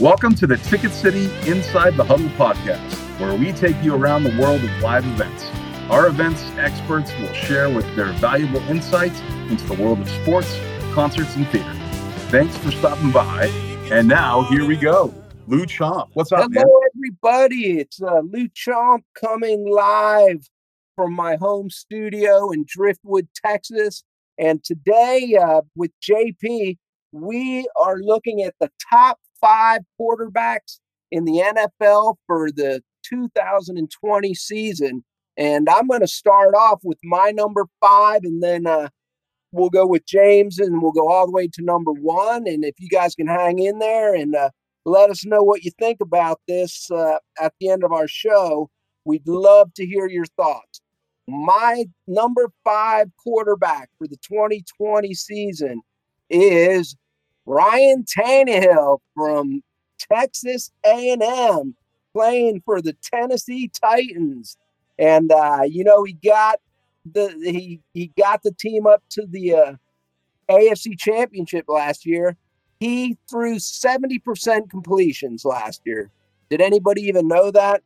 Welcome to the Ticket City Inside the Huddle podcast, where we take you around the world of live events. Our events experts will share with their valuable insights into the world of sports, concerts, and theater. Thanks for stopping by. And now, here we go. Lou Chomp. What's up, Hello, man? everybody. It's uh, Lou Chomp coming live from my home studio in Driftwood, Texas. And today, uh, with JP, we are looking at the top five quarterbacks in the NFL for the 2020 season. And I'm going to start off with my number five, and then uh, we'll go with James, and we'll go all the way to number one. And if you guys can hang in there and uh, let us know what you think about this uh, at the end of our show, we'd love to hear your thoughts. My number five quarterback for the 2020 season is Ryan Tannehill from Texas A&M, playing for the Tennessee Titans. And uh, you know he got the he he got the team up to the uh, AFC Championship last year. He threw 70% completions last year. Did anybody even know that?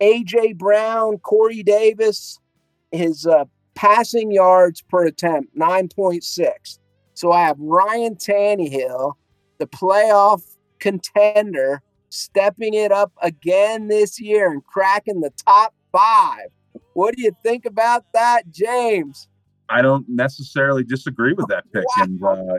AJ Brown, Corey Davis, his uh, passing yards per attempt 9.6. So I have Ryan Tannehill, the playoff contender, stepping it up again this year and cracking the top five. What do you think about that, James? I don't necessarily disagree with that pick, Wow. and uh,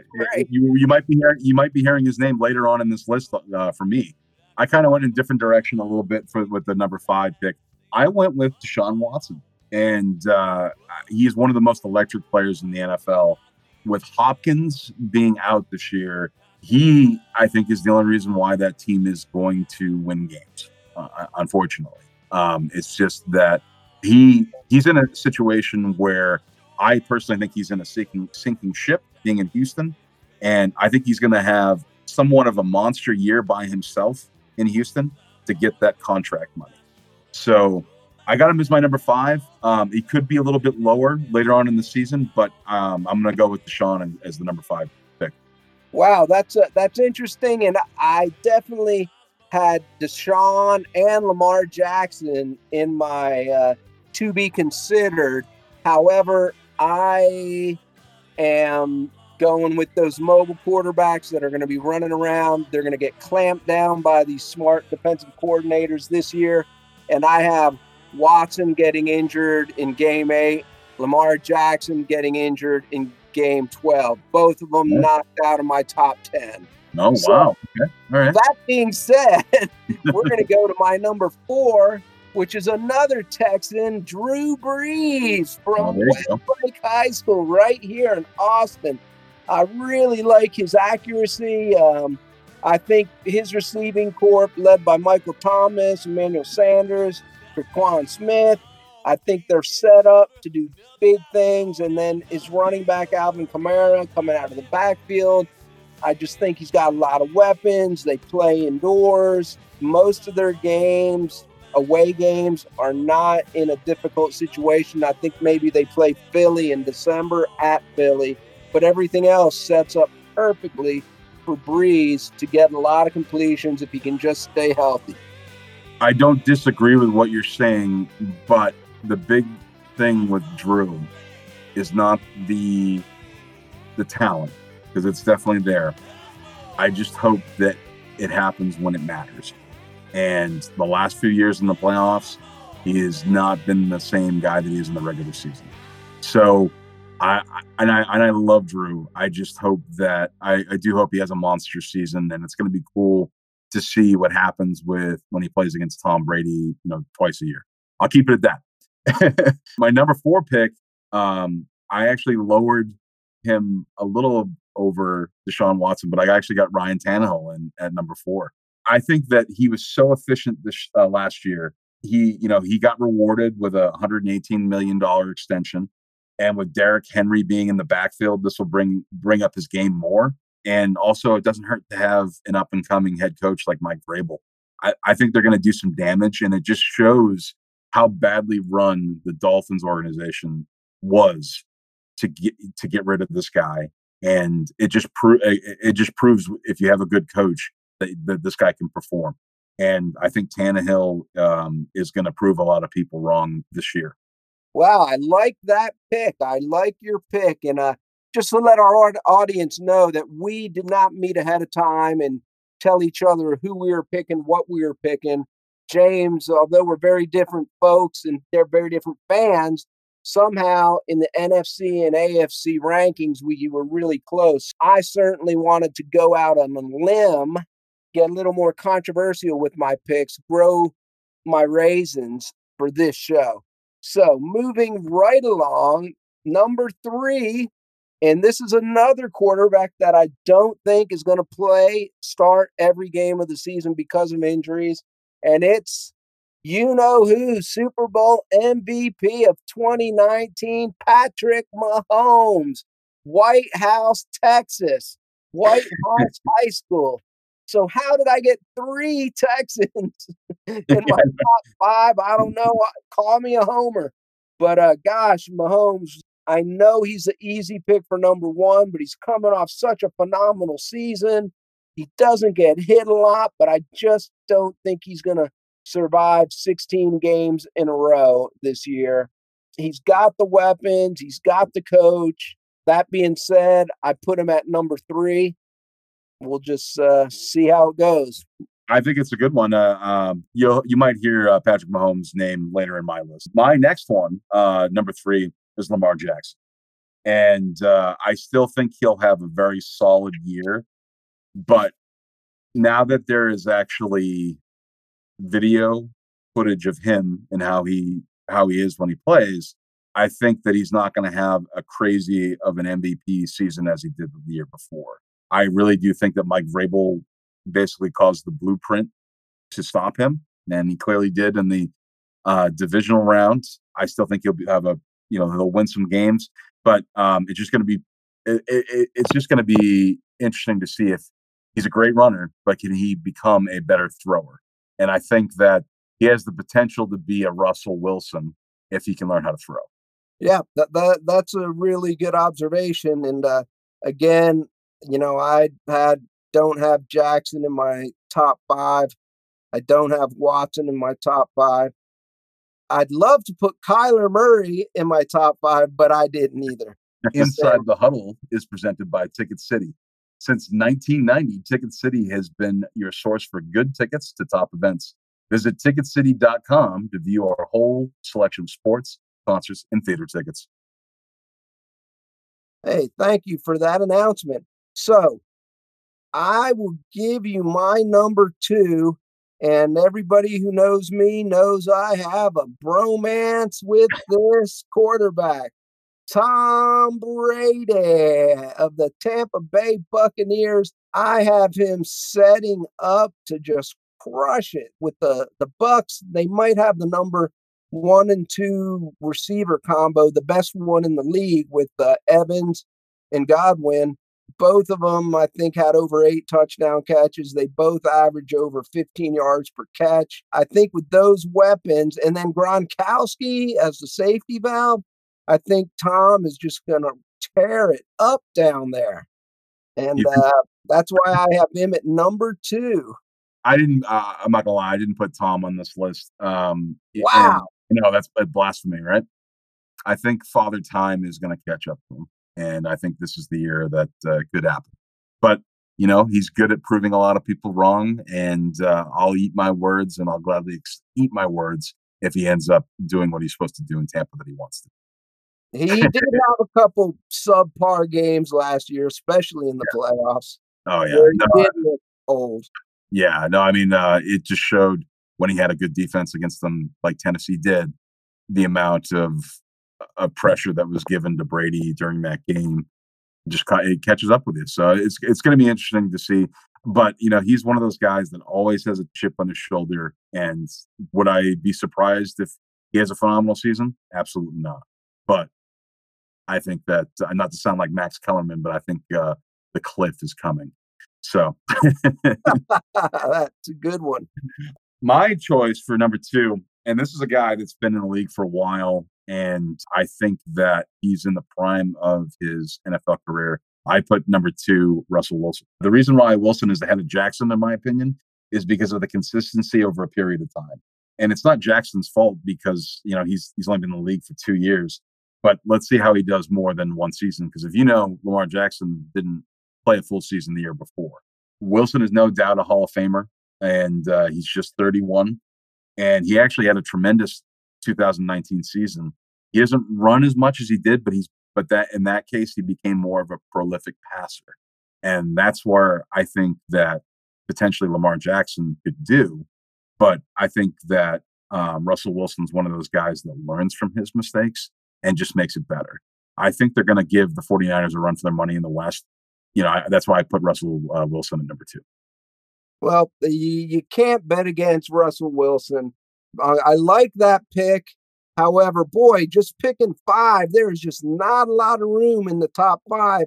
you you might be hearing, you might be hearing his name later on in this list uh, for me. I kind of went in a different direction a little bit for with the number five pick. I went with Deshaun Watson, and uh, is one of the most electric players in the NFL. With Hopkins being out this year, he I think is the only reason why that team is going to win games. Uh, unfortunately, um, it's just that he he's in a situation where I personally think he's in a sinking sinking ship, being in Houston, and I think he's going to have somewhat of a monster year by himself in Houston to get that contract money. So I got him as my number five. Um, he could be a little bit lower later on in the season, but um, I'm going to go with Deshaun as the number five pick. Wow, that's uh, that's interesting, and I definitely had Deshaun and Lamar Jackson in my uh, to be considered. However, I am going with those mobile quarterbacks that are going to be running around. They're going to get clamped down by these smart defensive coordinators this year, and I have Watson getting injured in Game Eight, Lamar Jackson getting injured in Game Twelve. Both of them Yeah. knocked out of my top ten. Oh So- wow! Okay, all right. That being said, we're going to go to my number four, which is another Texan, Drew Brees Oh, from there you West. Lake High School, right here in Austin. I really like his accuracy. Um, I think his receiving corp, led by Michael Thomas, Emmanuel Sanders, Raquan Smith, I think they're set up to do big things. And then is running back, Alvin Kamara, coming out of the backfield. I just think he's got a lot of weapons. They play indoors. Most of their games, away games, are not in a difficult situation. I think maybe they play Philly in December at Philly, but everything else sets up perfectly for Brees to get a lot of completions if he can just stay healthy. I don't disagree with what you're saying, but the big thing with Drew is not the the talent because it's definitely there. I just hope that it happens when it matters. And the last few years in the playoffs, he has not been the same guy that he is in the regular season. So I, and I and I love Drew. I just hope that I, I do hope he has a monster season and it's gonna be cool to see what happens with when he plays against Tom Brady, you know, twice a year. I'll keep it at that. My number four pick, um, I actually lowered him a little over Deshaun Watson, but I actually got Ryan Tannehill in, at number four. I think that he was so efficient this uh, last year. He, you know, he got rewarded with a 118 million dollar extension, and with Derrick Henry being in the backfield, this will bring bring up his game more. And also, it doesn't hurt to have an up and coming head coach like Mike Vrabel. I, I think they're going to do some damage, and it just shows how badly run the Dolphins organization was to get to get rid of this guy. And it just pro- it just proves if you have a good coach, that, that this guy can perform. And I think Tannehill um, is going to prove a lot of people wrong this year. Wow, I like that pick. I like your pick. And uh, just to let our audience know that we did not meet ahead of time and tell each other who we were picking, what we were picking. James, although we're very different folks and they're very different fans, somehow in the NFC and AFC rankings, we were really close. I certainly wanted to go out on a limb, get a little more controversial with my picks, grow my raisins for this show. So, moving right along, number three, and this is another quarterback that I don't think is going to play, start every game of the season because of injuries. And it's you know who, Super Bowl MVP of 2019, Patrick Mahomes, White House, Texas, White House High School. So how did I get three Texans in my top five? I don't know. Call me a homer. But uh, gosh, Mahomes, I know he's an easy pick for number one, but he's coming off such a phenomenal season. He doesn't get hit a lot, but I just don't think he's going to survive 16 games in a row this year. He's got the weapons, he's got the coach. That being said, I put him at number three. We'll just uh, see how it goes. I think it's a good one. Uh, um, you you might hear uh, Patrick Mahomes' name later in my list. My next one, uh, number three, is Lamar Jackson, and uh, I still think he'll have a very solid year. But now that there is actually video footage of him and how he how he is when he plays, I think that he's not going to have a crazy of an MVP season as he did the year before. I really do think that Mike Vrabel basically caused the blueprint to stop him, and he clearly did in the uh, divisional round. I still think he'll be, have a you know they'll win some games, but um, it's just going to be it, it, it's just going to be interesting to see if he's a great runner, but can he become a better thrower? And I think that he has the potential to be a Russell Wilson if he can learn how to throw. Yeah, that, that that's a really good observation. And uh, again, you know, I had don't have Jackson in my top five. I don't have Watson in my top five. I'd love to put Kyler Murray in my top five, but I didn't either. Inside the Huddle is presented by Ticket City. Since 1990, Ticket City has been your source for good tickets to top events. Visit ticketcity.com to view our whole selection of sports, concerts, and theater tickets. Hey, thank you for that announcement. So, I will give you my number two, and everybody who knows me knows I have a bromance with this quarterback. Tom Brady of the Tampa Bay Buccaneers. I have him setting up to just crush it with the the Bucs. They might have the number one and two receiver combo, the best one in the league with uh, Evans and Godwin. Both of them, I think, had over eight touchdown catches. They both average over 15 yards per catch. I think with those weapons, and then Gronkowski as the safety valve, I think Tom is just going to tear it up down there. And uh, that's why I have him at number two. I didn't, uh, I'm not gonna lie, I didn't put Tom on this list. Um, wow. And, you know, that's a blasphemy, right? I think Father Time is going to catch up to him. And I think this is the year that uh, could happen. But, you know, he's good at proving a lot of people wrong. And uh, I'll eat my words and I'll gladly ex- eat my words if he ends up doing what he's supposed to do in Tampa that he wants to. He did have a couple subpar games last year, especially in the yeah. playoffs. Oh yeah, no, did look old. Yeah, no, I mean, uh, it just showed when he had a good defense against them, like Tennessee did, the amount of of pressure that was given to Brady during that game just it catches up with you. So it's it's going to be interesting to see. But you know, he's one of those guys that always has a chip on his shoulder. And would I be surprised if he has a phenomenal season? Absolutely not. But I think that uh, not to sound like Max Kellerman, but I think uh, the cliff is coming. So that's a good one. My choice for number two, and this is a guy that's been in the league for a while, and I think that he's in the prime of his NFL career, I put number two, Russell Wilson. The reason why Wilson is ahead of Jackson, in my opinion, is because of the consistency over a period of time. And it's not Jackson's fault because, you know, he's he's only been in the league for two years. But let's see how he does more than one season. Because if you know Lamar Jackson didn't play a full season the year before. Wilson is no doubt a Hall of Famer, and uh, he's just 31. And he actually had a tremendous 2019 season. He doesn't run as much as he did, but he's but that in that case he became more of a prolific passer, and that's where I think that potentially Lamar Jackson could do. But I think that um, Russell Wilson's one of those guys that learns from his mistakes and just makes it better. I think they're going to give the 49ers a run for their money in the West. You know, I, that's why I put Russell uh, Wilson at number two. Well, you, you can't bet against Russell Wilson. I, I like that pick. However, boy, just picking five, there is just not a lot of room in the top five.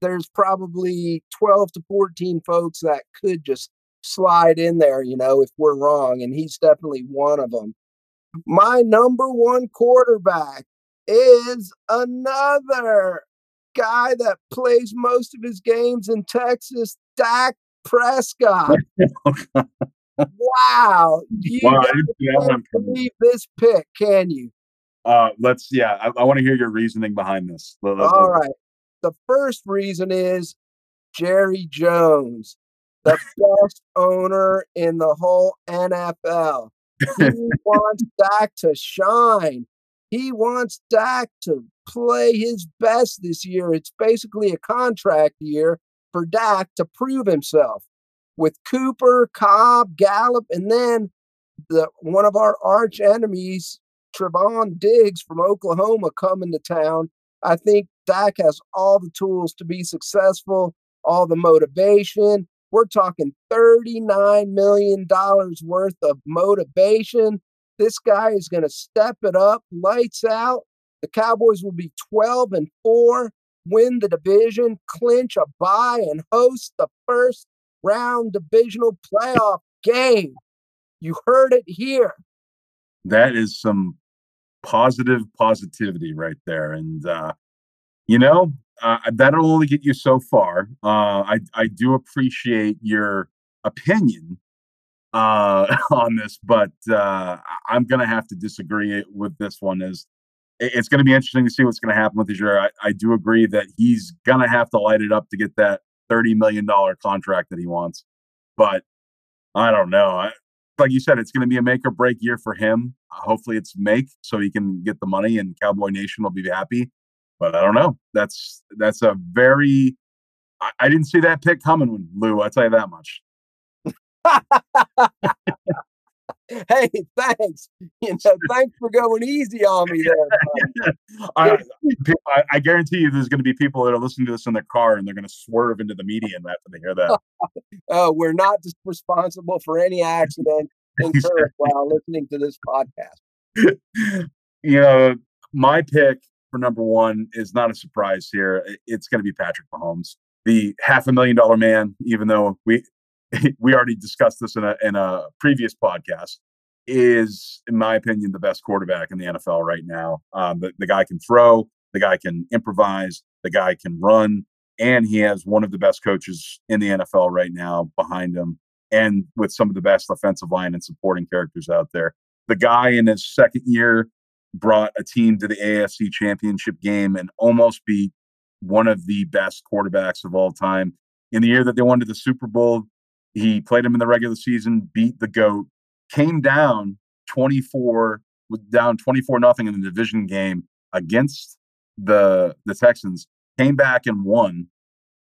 There's probably 12 to 14 folks that could just slide in there, you know, if we're wrong. And he's definitely one of them. My number one quarterback is another guy that plays most of his games in Texas, Dak Prescott. Oh, wow. You wow, can't believe this pick, can you? Uh, let's, yeah, I, I want to hear your reasoning behind this. All right. The first reason is Jerry Jones, the best owner in the whole NFL. He wants Dak to shine. He wants Dak to play his best this year. It's basically a contract year for Dak to prove himself with Cooper, Cobb, Gallup, and then the one of our arch enemies, Trevon Diggs from Oklahoma, coming to town. I think Dak has all the tools to be successful, all the motivation. We're talking $39 million worth of motivation. This guy is going to step it up, lights out. The Cowboys will be 12 and 4, win the division, clinch a bye, and host the first round divisional playoff game. You heard it here. That is some positive positivity right there. And, uh, you know, uh, that'll only get you so far. Uh, I, I do appreciate your opinion uh, on this, but uh, I'm going to have to disagree with this one. Is it's going to be interesting to see what's going to happen with year. I, I do agree that he's going to have to light it up to get that $30 million contract that he wants. But I don't know. I, like you said, it's going to be a make or break year for him. hopefully, it's make so he can get the money, and Cowboy Nation will be happy. But I don't know. That's that's a very. I, I didn't see that pick coming, Lou. I tell you that much. hey, thanks. You know, thanks for going easy on me there. I, I, I, guarantee you, there's going to be people that are listening to this in their car and they're going to swerve into the median after they hear that. uh, we're not responsible for any accident incurred while listening to this podcast. you know, my pick for number one is not a surprise here. It's going to be Patrick Mahomes, the half a million dollar man. Even though we we already discussed this in a in a previous podcast, is in my opinion the best quarterback in the NFL right now. Um, the, the guy can throw, the guy can improvise, the guy can run, and he has one of the best coaches in the NFL right now behind him, and with some of the best offensive line and supporting characters out there. The guy in his second year brought a team to the AFC Championship game and almost beat one of the best quarterbacks of all time. In the year that they won to the Super Bowl, he played him in the regular season, beat the GOAT, came down 24, down 24 nothing in the division game against the the Texans, came back and won,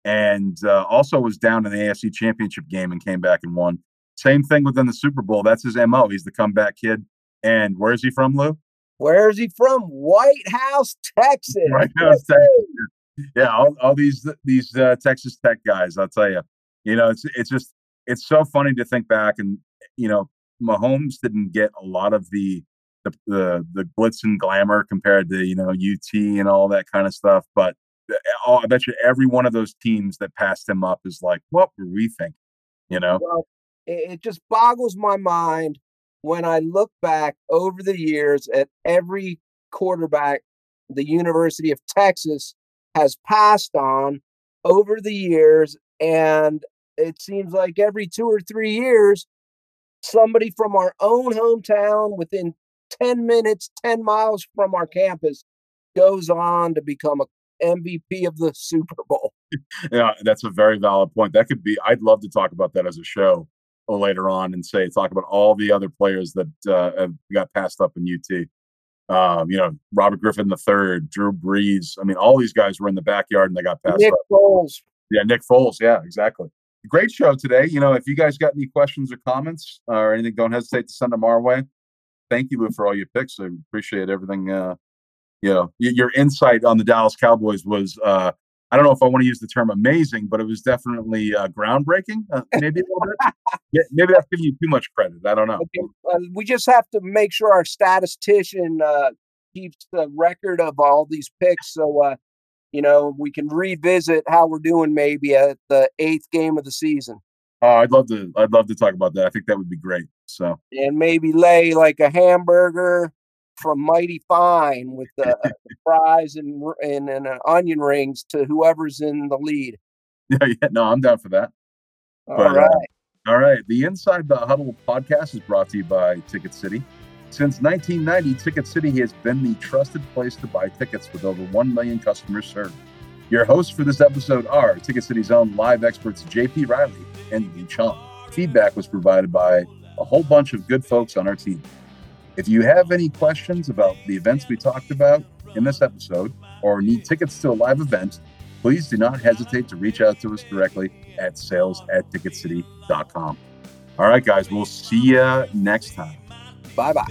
and uh, also was down in the AFC Championship game and came back and won. Same thing within the Super Bowl. That's his MO. He's the comeback kid. And where is he from, Lou? Where is he from? White House, Texas. White House, Texas. Yeah, all, all these these uh, Texas Tech guys. I'll tell you. You know, it's it's just it's so funny to think back and you know Mahomes didn't get a lot of the the the, the glitz and glamour compared to you know UT and all that kind of stuff, but oh, I bet you every one of those teams that passed him up is like, what were we thinking? You know, well, it just boggles my mind when I look back over the years at every quarterback the University of Texas has passed on over the years. And it seems like every two or three years, somebody from our own hometown within 10 minutes, 10 miles from our campus goes on to become a MVP of the Super Bowl. yeah, that's a very valid point. That could be, I'd love to talk about that as a show later on and say, talk about all the other players that uh, got passed up in UT. Um, you know, Robert Griffin III, Drew Brees. I mean, all these guys were in the backyard and they got passed up. Nick up. Foles. Yeah, Nick Foles. Yeah, exactly. Great show today. You know, if you guys got any questions or comments or anything, don't hesitate to send them our way. Thank you, Lou, for all your picks. I appreciate everything. Uh, you know, your insight on the Dallas Cowboys was uh, I don't know if I want to use the term amazing, but it was definitely uh, groundbreaking. Uh, maybe a little bit. maybe that's giving you too much credit. I don't know. Uh, we just have to make sure our statistician uh, keeps the record of all these picks, so uh, you know we can revisit how we're doing maybe at the eighth game of the season. Oh, I'd love to. I'd love to talk about that. I think that would be great. So and maybe lay like a hamburger from Mighty Fine with the fries and and, and uh, onion rings to whoever's in the lead. Yeah, yeah, no, I'm down for that. All but, uh, right. Uh, all right. The Inside the Huddle podcast is brought to you by Ticket City. Since 1990, Ticket City has been the trusted place to buy tickets with over 1 million customers served. Your hosts for this episode are Ticket City's own live experts JP Riley and Lee Chong. Feedback was provided by a whole bunch of good folks on our team. If you have any questions about the events we talked about in this episode or need tickets to a live event, please do not hesitate to reach out to us directly at sales at ticketcity.com. All right, guys, we'll see you next time. Bye bye.